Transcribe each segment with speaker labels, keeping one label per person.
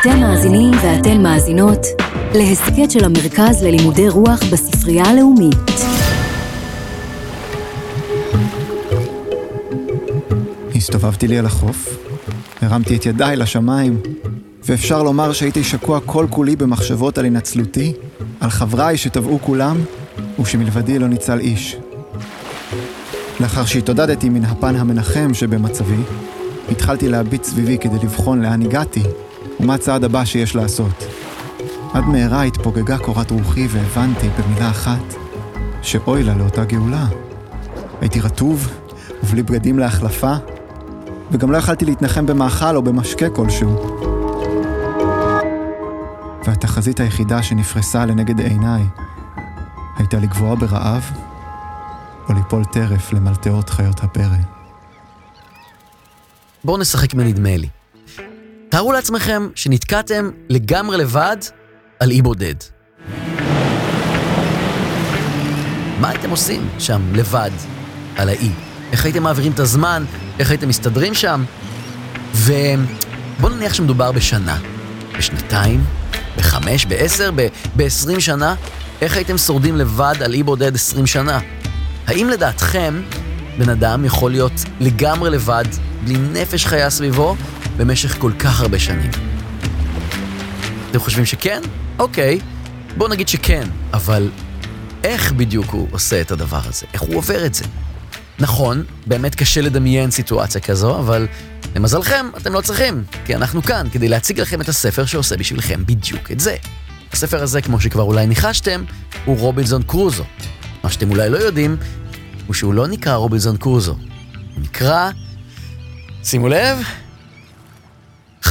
Speaker 1: אתם מאזינים ואתן מאזינות להסכת של המרכז ללימודי רוח בספרייה הלאומית.
Speaker 2: הסתובבתי לי על החוף, הרמתי את ידיי לשמיים, ואפשר לומר שהייתי שקוע כל כולי במחשבות על הנצלותי, על חבריי שטבעו כולם, ושמלבדי לא ניצל איש. לאחר שהתעודדתי מן הפן המנחם שבמצבי, התחלתי להביט סביבי כדי לבחון לאן הגעתי, ומה הצעד הבא שיש לעשות. עד מהרה התפוגגה קורת רוחי והבנתי במילה אחת, שאוי לה לאותה גאולה. הייתי רטוב, ובלי בגדים להחלפה, וגם לא יכלתי להתנחם במאכל או במשקה כלשהו. והתחזית היחידה שנפרסה לנגד עיניי הייתה לגבוה ברעב או ליפול טרף למלטעות חיות הפרא.
Speaker 3: בואו נשחק מנדמה לי. תארו לעצמכם שנתקעתם לגמרי לבד על אי בודד. מה הייתם עושים שם לבד על האי? איך הייתם מעבירים את הזמן? איך הייתם מסתדרים שם? ובואו נניח שמדובר בשנה, בשנתיים, בחמש, בעשר, בעשרים שנה. איך הייתם שורדים לבד על אי בודד עשרים שנה? האם לדעתכם בן אדם יכול להיות לגמרי לבד, בלי נפש חיה סביבו, במשך כל כך הרבה שנים? אתם חושבים שכן? אוקיי, בואו נגיד שכן, אבל איך בדיוק הוא עושה את הדבר הזה? איך הוא עובר את זה? נכון, באמת קשה לדמיין סיטואציה כזו, אבל למזלכם, אתם לא צריכים, כי אנחנו כאן כדי להציג לכם את הספר שעושה בשבילכם בדיוק את זה. הספר הזה, כמו שכבר אולי ניחשתם, הוא רובינזון קרוזו. מה שאתם אולי לא יודעים, הוא שהוא לא נקרא רובינזון קרוזו. הוא נקרא... שימו לב,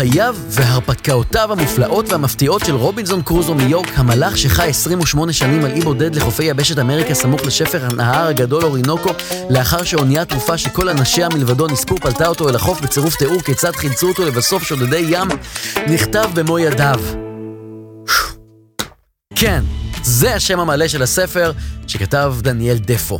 Speaker 3: חייו והרפתקאותיו המופלאות והמפתיעות של רובינזון קרוזו מיורק, המלאך שחי 28 שנים על אי בודד לחופי יבשת אמריקה סמוך לשפר הנהר הגדול אורינוקו, לאחר שאונייה תרופה שכל אנשיה מלבדו נספו פלטה אותו אל החוף בצירוף תיאור כיצד חילצו אותו לבסוף שודדי ים, נכתב במו ידיו. כן, זה השם המלא של הספר שכתב דניאל דפו.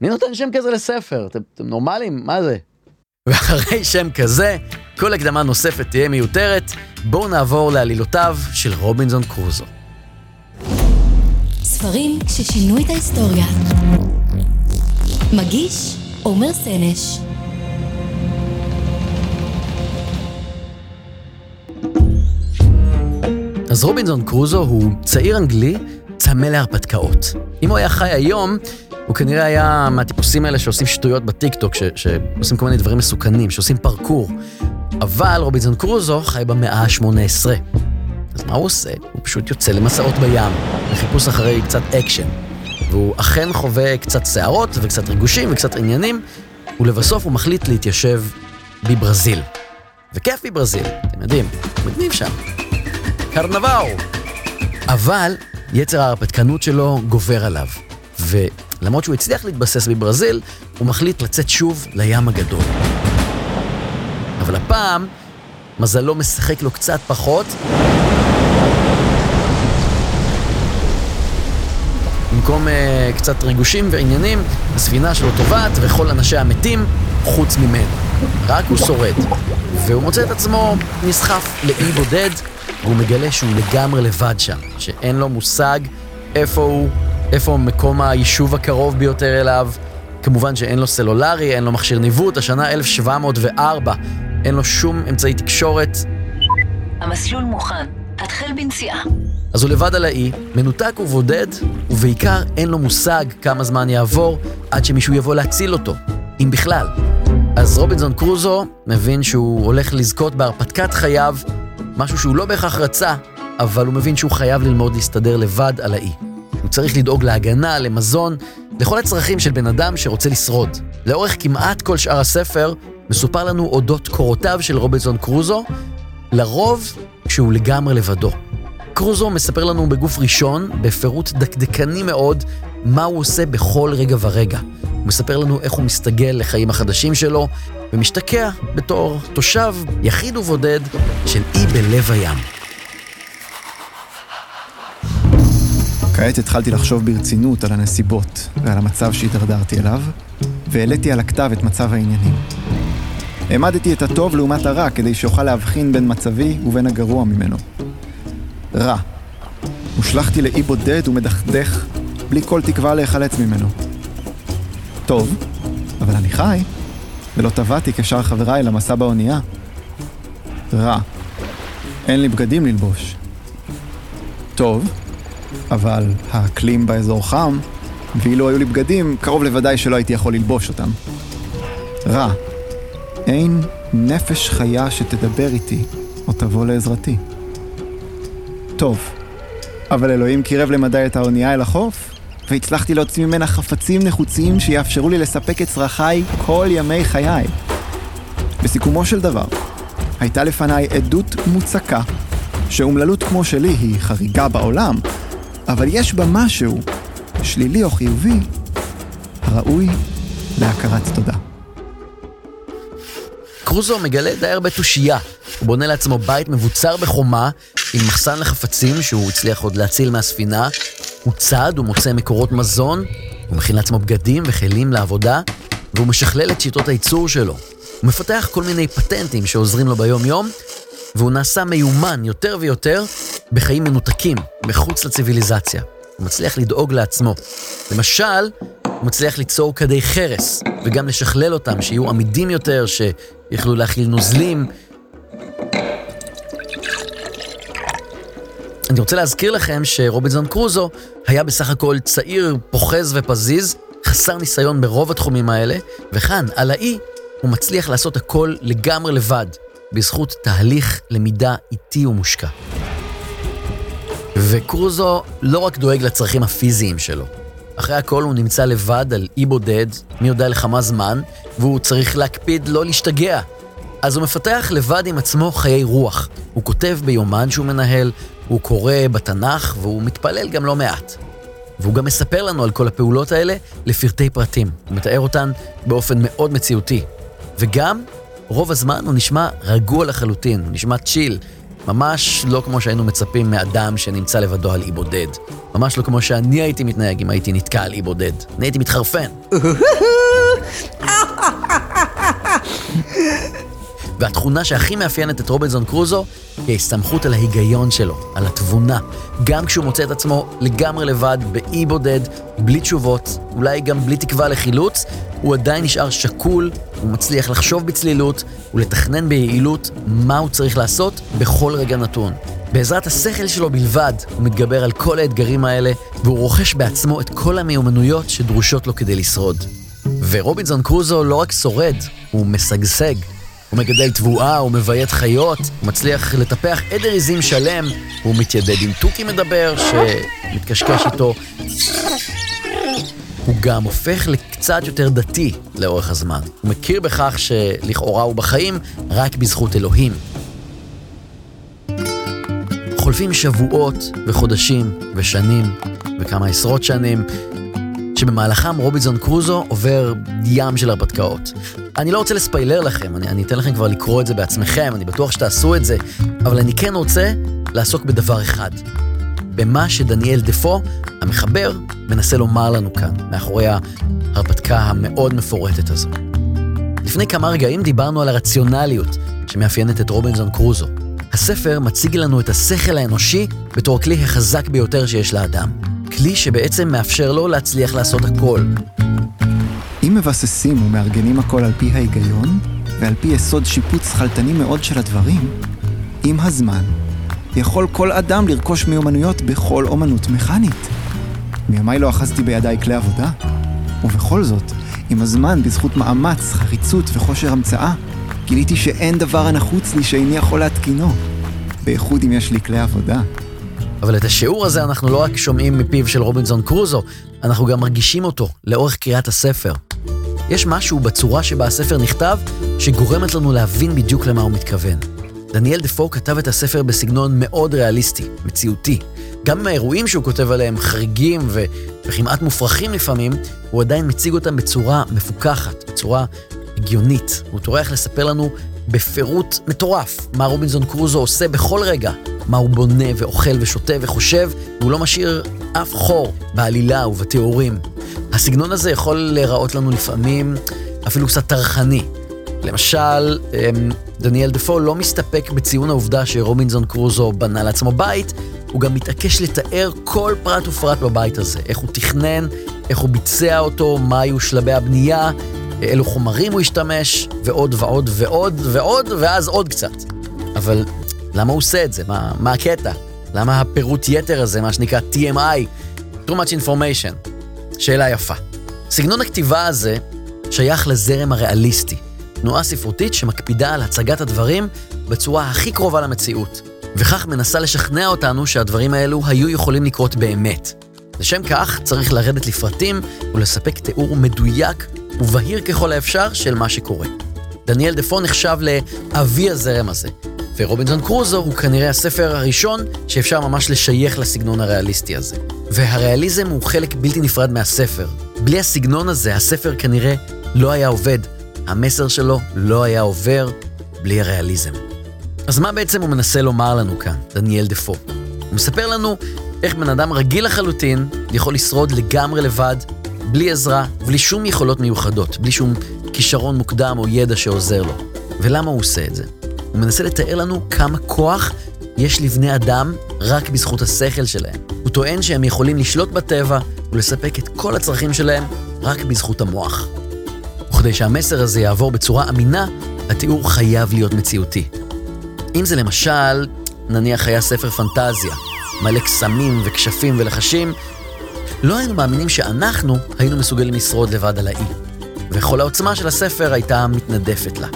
Speaker 3: מי נותן שם כזה לספר? אתם, אתם נורמלים? מה זה? ואחרי שם כזה, כל הקדמה נוספת תהיה מיותרת, בואו נעבור לעלילותיו של רובינזון קרוזו.
Speaker 1: ספרים ששינו את ההיסטוריה. מגיש עומר סנש
Speaker 3: אז רובינזון קרוזו הוא צעיר אנגלי צמא להרפתקאות. אם הוא היה חי היום, הוא כנראה היה מהטיפוסים האלה שעושים שטויות בטיקטוק, ש- שעושים כל מיני דברים מסוכנים, שעושים פרקור. אבל רובינזון קרוזו חי במאה ה-18. אז מה הוא עושה? הוא פשוט יוצא למסעות בים, לחיפוש אחרי קצת אקשן. והוא אכן חווה קצת סערות וקצת ריגושים וקצת עניינים, ולבסוף הוא מחליט להתיישב בברזיל. וכיף בברזיל, אתם יודעים, מגניב שם. קרנבאו! אבל יצר ההרפתקנות שלו גובר עליו, ולמרות שהוא הצליח להתבסס בברזיל, הוא מחליט לצאת שוב לים הגדול. אבל הפעם, מזלו משחק לו קצת פחות. במקום uh, קצת ריגושים ועניינים, הספינה שלו טובעת וכל אנשיה מתים חוץ ממנו. רק הוא שורד. והוא מוצא את עצמו נסחף לאי בודד, והוא מגלה שהוא לגמרי לבד שם, שאין לו מושג איפה הוא, איפה מקום היישוב הקרוב ביותר אליו. כמובן שאין לו סלולרי, אין לו מכשיר ניווט, השנה 1704, אין לו שום אמצעי תקשורת.
Speaker 1: המסלול מוכן, התחל בנסיעה.
Speaker 3: אז הוא לבד על האי, מנותק ובודד, ובעיקר אין לו מושג כמה זמן יעבור עד שמישהו יבוא להציל אותו, אם בכלל. אז רובינזון קרוזו מבין שהוא הולך לזכות בהרפתקת חייו, משהו שהוא לא בהכרח רצה, אבל הוא מבין שהוא חייב ללמוד להסתדר לבד על האי. הוא צריך לדאוג להגנה, למזון, לכל הצרכים של בן אדם שרוצה לשרוד. לאורך כמעט כל שאר הספר מסופר לנו אודות קורותיו של רובינזון קרוזו, לרוב כשהוא לגמרי לבדו. קרוזו מספר לנו בגוף ראשון, בפירוט דקדקני מאוד, מה הוא עושה בכל רגע ורגע. הוא מספר לנו איך הוא מסתגל לחיים החדשים שלו, ומשתקע בתור תושב יחיד ובודד של אי בלב הים.
Speaker 2: כעת התחלתי לחשוב ברצינות על הנסיבות ועל המצב שהתדרדרתי אליו, והעליתי על הכתב את מצב העניינים. העמדתי את הטוב לעומת הרע כדי שאוכל להבחין בין מצבי ובין הגרוע ממנו. רע. הושלכתי לאי בודד ומדכדך, בלי כל תקווה להיחלץ ממנו. טוב, אבל אני חי, ולא טבעתי כשאר חבריי למסע באונייה. רע. אין לי בגדים ללבוש. טוב, אבל האקלים באזור חם, ואילו היו לי בגדים, קרוב לוודאי שלא הייתי יכול ללבוש אותם. רע. אין נפש חיה שתדבר איתי או תבוא לעזרתי. טוב, אבל אלוהים קירב למדי את האונייה אל החוף, והצלחתי להוציא ממנה חפצים נחוצים שיאפשרו לי לספק את צרכיי כל ימי חיי. בסיכומו של דבר, הייתה לפניי עדות מוצקה שאומללות כמו שלי היא חריגה בעולם, אבל יש בה משהו, שלילי או חיובי, הראוי להכרת תודה.
Speaker 3: קרוזו מגלה די הרבה תושייה. הוא בונה לעצמו בית מבוצר בחומה, עם מחסן לחפצים שהוא הצליח עוד להציל מהספינה. הוא צד, הוא מוצא מקורות מזון, הוא מכין לעצמו בגדים וכלים לעבודה, והוא משכלל את שיטות הייצור שלו. הוא מפתח כל מיני פטנטים שעוזרים לו ביום-יום, והוא נעשה מיומן יותר ויותר בחיים מנותקים, מחוץ לציוויליזציה. הוא מצליח לדאוג לעצמו. למשל, הוא מצליח ליצור כדי חרס, וגם לשכלל אותם, שיהיו עמידים יותר, שיכלו להכיל נוזלים. אני רוצה להזכיר לכם שרובינזון קרוזו היה בסך הכל צעיר, פוחז ופזיז, חסר ניסיון ברוב התחומים האלה, וכאן, על האי, הוא מצליח לעשות הכל לגמרי לבד, בזכות תהליך למידה איטי ומושקע. וקרוזו לא רק דואג לצרכים הפיזיים שלו. אחרי הכל הוא נמצא לבד על אי בודד, מי יודע לכמה זמן, והוא צריך להקפיד לא להשתגע. אז הוא מפתח לבד עם עצמו חיי רוח. הוא כותב ביומן שהוא מנהל, הוא קורא בתנ"ך והוא מתפלל גם לא מעט. והוא גם מספר לנו על כל הפעולות האלה לפרטי פרטים. הוא מתאר אותן באופן מאוד מציאותי. וגם, רוב הזמן הוא נשמע רגוע לחלוטין, הוא נשמע צ'יל, ממש לא כמו שהיינו מצפים מאדם שנמצא לבדו על אי בודד. ממש לא כמו שאני הייתי מתנהג אם הייתי נתקע על אי בודד. אני הייתי מתחרפן. והתכונה שהכי מאפיינת את רובינזון קרוזו היא ההסתמכות על ההיגיון שלו, על התבונה. גם כשהוא מוצא את עצמו לגמרי לבד, באי בודד, בלי תשובות, אולי גם בלי תקווה לחילוץ, הוא עדיין נשאר שקול, הוא מצליח לחשוב בצלילות ולתכנן ביעילות מה הוא צריך לעשות בכל רגע נתון. בעזרת השכל שלו בלבד, הוא מתגבר על כל האתגרים האלה, והוא רוכש בעצמו את כל המיומנויות שדרושות לו כדי לשרוד. ורובינזון קרוזו לא רק שורד, הוא משגשג. הוא מגדל תבואה, הוא מביית חיות, הוא מצליח לטפח עדר עיזים שלם, הוא מתיידד עם תוכי מדבר שמתקשקש איתו. הוא גם הופך לקצת יותר דתי לאורך הזמן. הוא מכיר בכך שלכאורה הוא בחיים רק בזכות אלוהים. חולפים שבועות וחודשים ושנים וכמה עשרות שנים, שבמהלכם רובינזון קרוזו עובר ים של הרפתקאות. אני לא רוצה לספיילר לכם, אני, אני אתן לכם כבר לקרוא את זה בעצמכם, אני בטוח שתעשו את זה, אבל אני כן רוצה לעסוק בדבר אחד. במה שדניאל דפו, המחבר, מנסה לומר לנו כאן, מאחורי ההרפתקה המאוד מפורטת הזו. לפני כמה רגעים דיברנו על הרציונליות שמאפיינת את רובינזון קרוזו. הספר מציג לנו את השכל האנושי בתור הכלי החזק ביותר שיש לאדם. כלי שבעצם מאפשר לו להצליח לעשות הכל.
Speaker 2: אם מבססים ומארגנים הכל על פי ההיגיון, ועל פי יסוד שיפוץ חלטני מאוד של הדברים, עם הזמן, יכול כל אדם לרכוש מיומנויות בכל אומנות מכנית. מימיי לא אחזתי בידיי כלי עבודה, ובכל זאת, עם הזמן, בזכות מאמץ, חריצות וכושר המצאה, גיליתי שאין דבר הנחוץ לי שאיני יכול להתקינו, בייחוד אם יש לי כלי עבודה.
Speaker 3: אבל את השיעור הזה אנחנו לא רק שומעים מפיו של רובינזון קרוזו, אנחנו גם מרגישים אותו לאורך קריאת הספר. יש משהו בצורה שבה הספר נכתב, שגורמת לנו להבין בדיוק למה הוא מתכוון. דניאל דפו כתב את הספר בסגנון מאוד ריאליסטי, מציאותי. גם אם האירועים שהוא כותב עליהם חריגים ו... וכמעט מופרכים לפעמים, הוא עדיין מציג אותם בצורה מפוכחת, בצורה הגיונית. הוא טורח לספר לנו בפירוט מטורף מה רובינזון קרוזו עושה בכל רגע, מה הוא בונה ואוכל ושותה וחושב, והוא לא משאיר אף חור בעלילה ובתיאורים. הסגנון הזה יכול להיראות לנו לפעמים אפילו קצת טרחני. למשל, אמ, דניאל דפו לא מסתפק בציון העובדה שרובינזון קרוזו בנה לעצמו בית, הוא גם מתעקש לתאר כל פרט ופרט בבית הזה. איך הוא תכנן, איך הוא ביצע אותו, מה היו שלבי הבנייה, אילו חומרים הוא השתמש, ועוד ועוד ועוד ועוד, ואז עוד קצת. אבל למה הוא עושה את זה? מה, מה הקטע? למה הפירוט יתר הזה, מה שנקרא TMI, too much information? שאלה יפה. סגנון הכתיבה הזה שייך לזרם הריאליסטי, תנועה ספרותית שמקפידה על הצגת הדברים בצורה הכי קרובה למציאות, וכך מנסה לשכנע אותנו שהדברים האלו היו יכולים לקרות באמת. לשם כך צריך לרדת לפרטים ולספק תיאור מדויק ובהיר ככל האפשר של מה שקורה. דניאל דפו נחשב לאבי הזרם הזה, ורובינזון קרוזו הוא כנראה הספר הראשון שאפשר ממש לשייך לסגנון הריאליסטי הזה. והריאליזם הוא חלק בלתי נפרד מהספר. בלי הסגנון הזה, הספר כנראה לא היה עובד. המסר שלו לא היה עובר בלי הריאליזם. אז מה בעצם הוא מנסה לומר לנו כאן, דניאל דפו? הוא מספר לנו איך בן אדם רגיל לחלוטין יכול לשרוד לגמרי לבד, בלי עזרה, בלי שום יכולות מיוחדות, בלי שום כישרון מוקדם או ידע שעוזר לו. ולמה הוא עושה את זה? הוא מנסה לתאר לנו כמה כוח יש לבני אדם רק בזכות השכל שלהם. הוא טוען שהם יכולים לשלוט בטבע ולספק את כל הצרכים שלהם רק בזכות המוח. וכדי שהמסר הזה יעבור בצורה אמינה, התיאור חייב להיות מציאותי. אם זה למשל, נניח היה ספר פנטזיה, מלא קסמים וכשפים ולחשים, לא היינו מאמינים שאנחנו היינו מסוגלים לשרוד לבד על האי. וכל העוצמה של הספר הייתה מתנדפת לה.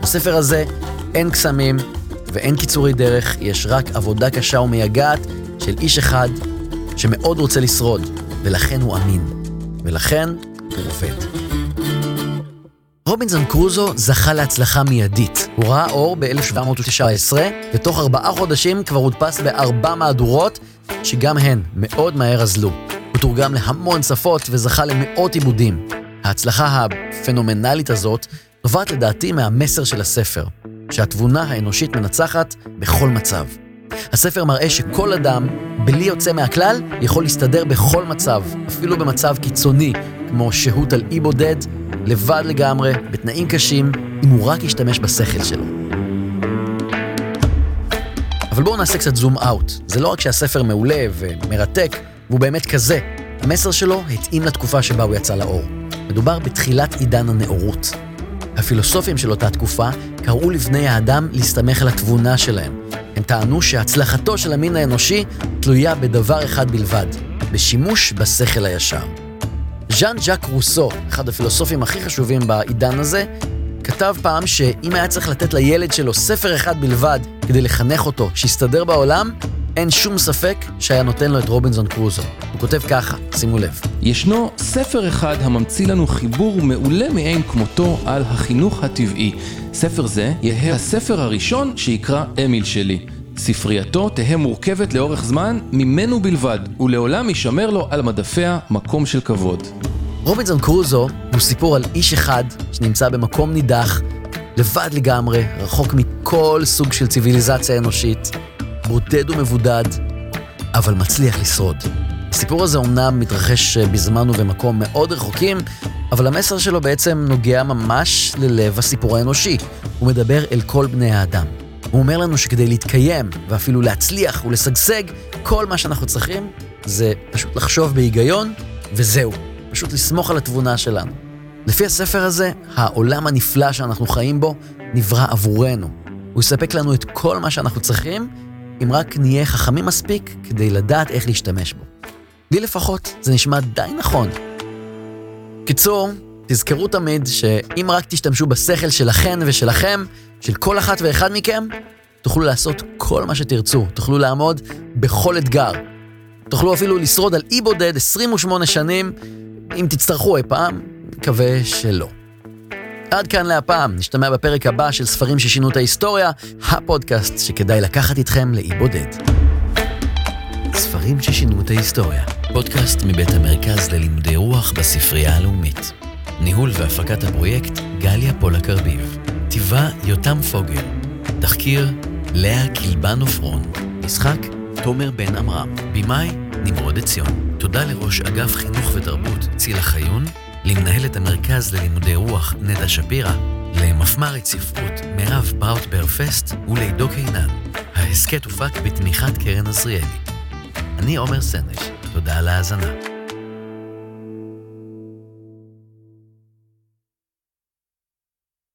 Speaker 3: בספר הזה אין קסמים ואין קיצורי דרך, יש רק עבודה קשה ומייגעת של איש אחד שמאוד רוצה לשרוד, ולכן הוא אמין. ולכן הוא עובד. רובינזון קרוזו זכה להצלחה מיידית. הוא ראה אור ב-1719, ותוך ארבעה חודשים כבר הודפס בארבע מהדורות, שגם הן מאוד מהר אזלו. הוא תורגם להמון שפות וזכה למאות עיבודים. ההצלחה הפנומנלית הזאת נובעת לדעתי מהמסר של הספר. שהתבונה האנושית מנצחת בכל מצב. הספר מראה שכל אדם, בלי יוצא מהכלל, יכול להסתדר בכל מצב, אפילו במצב קיצוני, כמו שהות על אי בודד, לבד לגמרי, בתנאים קשים, אם הוא רק ישתמש בשכל שלו. אבל בואו נעשה קצת זום אאוט. זה לא רק שהספר מעולה ומרתק, והוא באמת כזה. המסר שלו התאים לתקופה שבה הוא יצא לאור. מדובר בתחילת עידן הנאורות. הפילוסופים של אותה תקופה קראו לבני האדם להסתמך על התבונה שלהם. הם טענו שהצלחתו של המין האנושי תלויה בדבר אחד בלבד, בשימוש בשכל הישר. ז'אן ז'אק רוסו, אחד הפילוסופים הכי חשובים בעידן הזה, כתב פעם שאם היה צריך לתת לילד שלו ספר אחד בלבד כדי לחנך אותו, שיסתדר בעולם, אין שום ספק שהיה נותן לו את רובינזון קרוזו. הוא כותב ככה, שימו לב.
Speaker 4: ישנו ספר אחד הממציא לנו חיבור מעולה מאין כמותו על החינוך הטבעי. ספר זה יהא הספר הראשון שיקרא אמיל שלי. ספרייתו תהא מורכבת לאורך זמן ממנו בלבד, ולעולם יישמר לו על מדפיה מקום של כבוד.
Speaker 3: רובינזון קרוזו הוא סיפור על איש אחד שנמצא במקום נידח, לבד לגמרי, רחוק מכל סוג של ציוויליזציה אנושית, בודד ומבודד, אבל מצליח לשרוד. הסיפור הזה אומנם מתרחש בזמן ובמקום מאוד רחוקים, אבל המסר שלו בעצם נוגע ממש ללב הסיפור האנושי. הוא מדבר אל כל בני האדם. הוא אומר לנו שכדי להתקיים, ואפילו להצליח ולשגשג, כל מה שאנחנו צריכים זה פשוט לחשוב בהיגיון, וזהו. פשוט לסמוך על התבונה שלנו. לפי הספר הזה, העולם הנפלא שאנחנו חיים בו נברא עבורנו. הוא יספק לנו את כל מה שאנחנו צריכים, אם רק נהיה חכמים מספיק כדי לדעת איך להשתמש בו. לי לפחות זה נשמע די נכון. קיצור, תזכרו תמיד שאם רק תשתמשו בשכל שלכן ושלכם, של כל אחת ואחד מכם, תוכלו לעשות כל מה שתרצו, תוכלו לעמוד בכל אתגר. תוכלו אפילו לשרוד על אי בודד 28 שנים, אם תצטרכו אי פעם, מקווה שלא. עד כאן להפעם, נשתמע בפרק הבא של ספרים ששינו את ההיסטוריה, הפודקאסט שכדאי לקחת איתכם לאי בודד. ספרים ששינו את ההיסטוריה, פודקאסט מבית המרכז ללימודי רוח בספרייה הלאומית. ניהול והפקת הפרויקט גליה פולק ארביב. כתיבה יותם פוגל. תחקיר לאה קילבן עופרון. משחק תומר בן עמרם. במאי נמרוד עציון. תודה לראש אגף חינוך ותרבות צילה חיון למנהלת המרכז ללימודי רוח נטע שפירא למפמ"רית ספרות מירב בראוטבר פסט ולעידו קינן. ההסכת הופק בתמיכת קרן עזריאלי. אני עומר סנש, תודה על ההאזנה.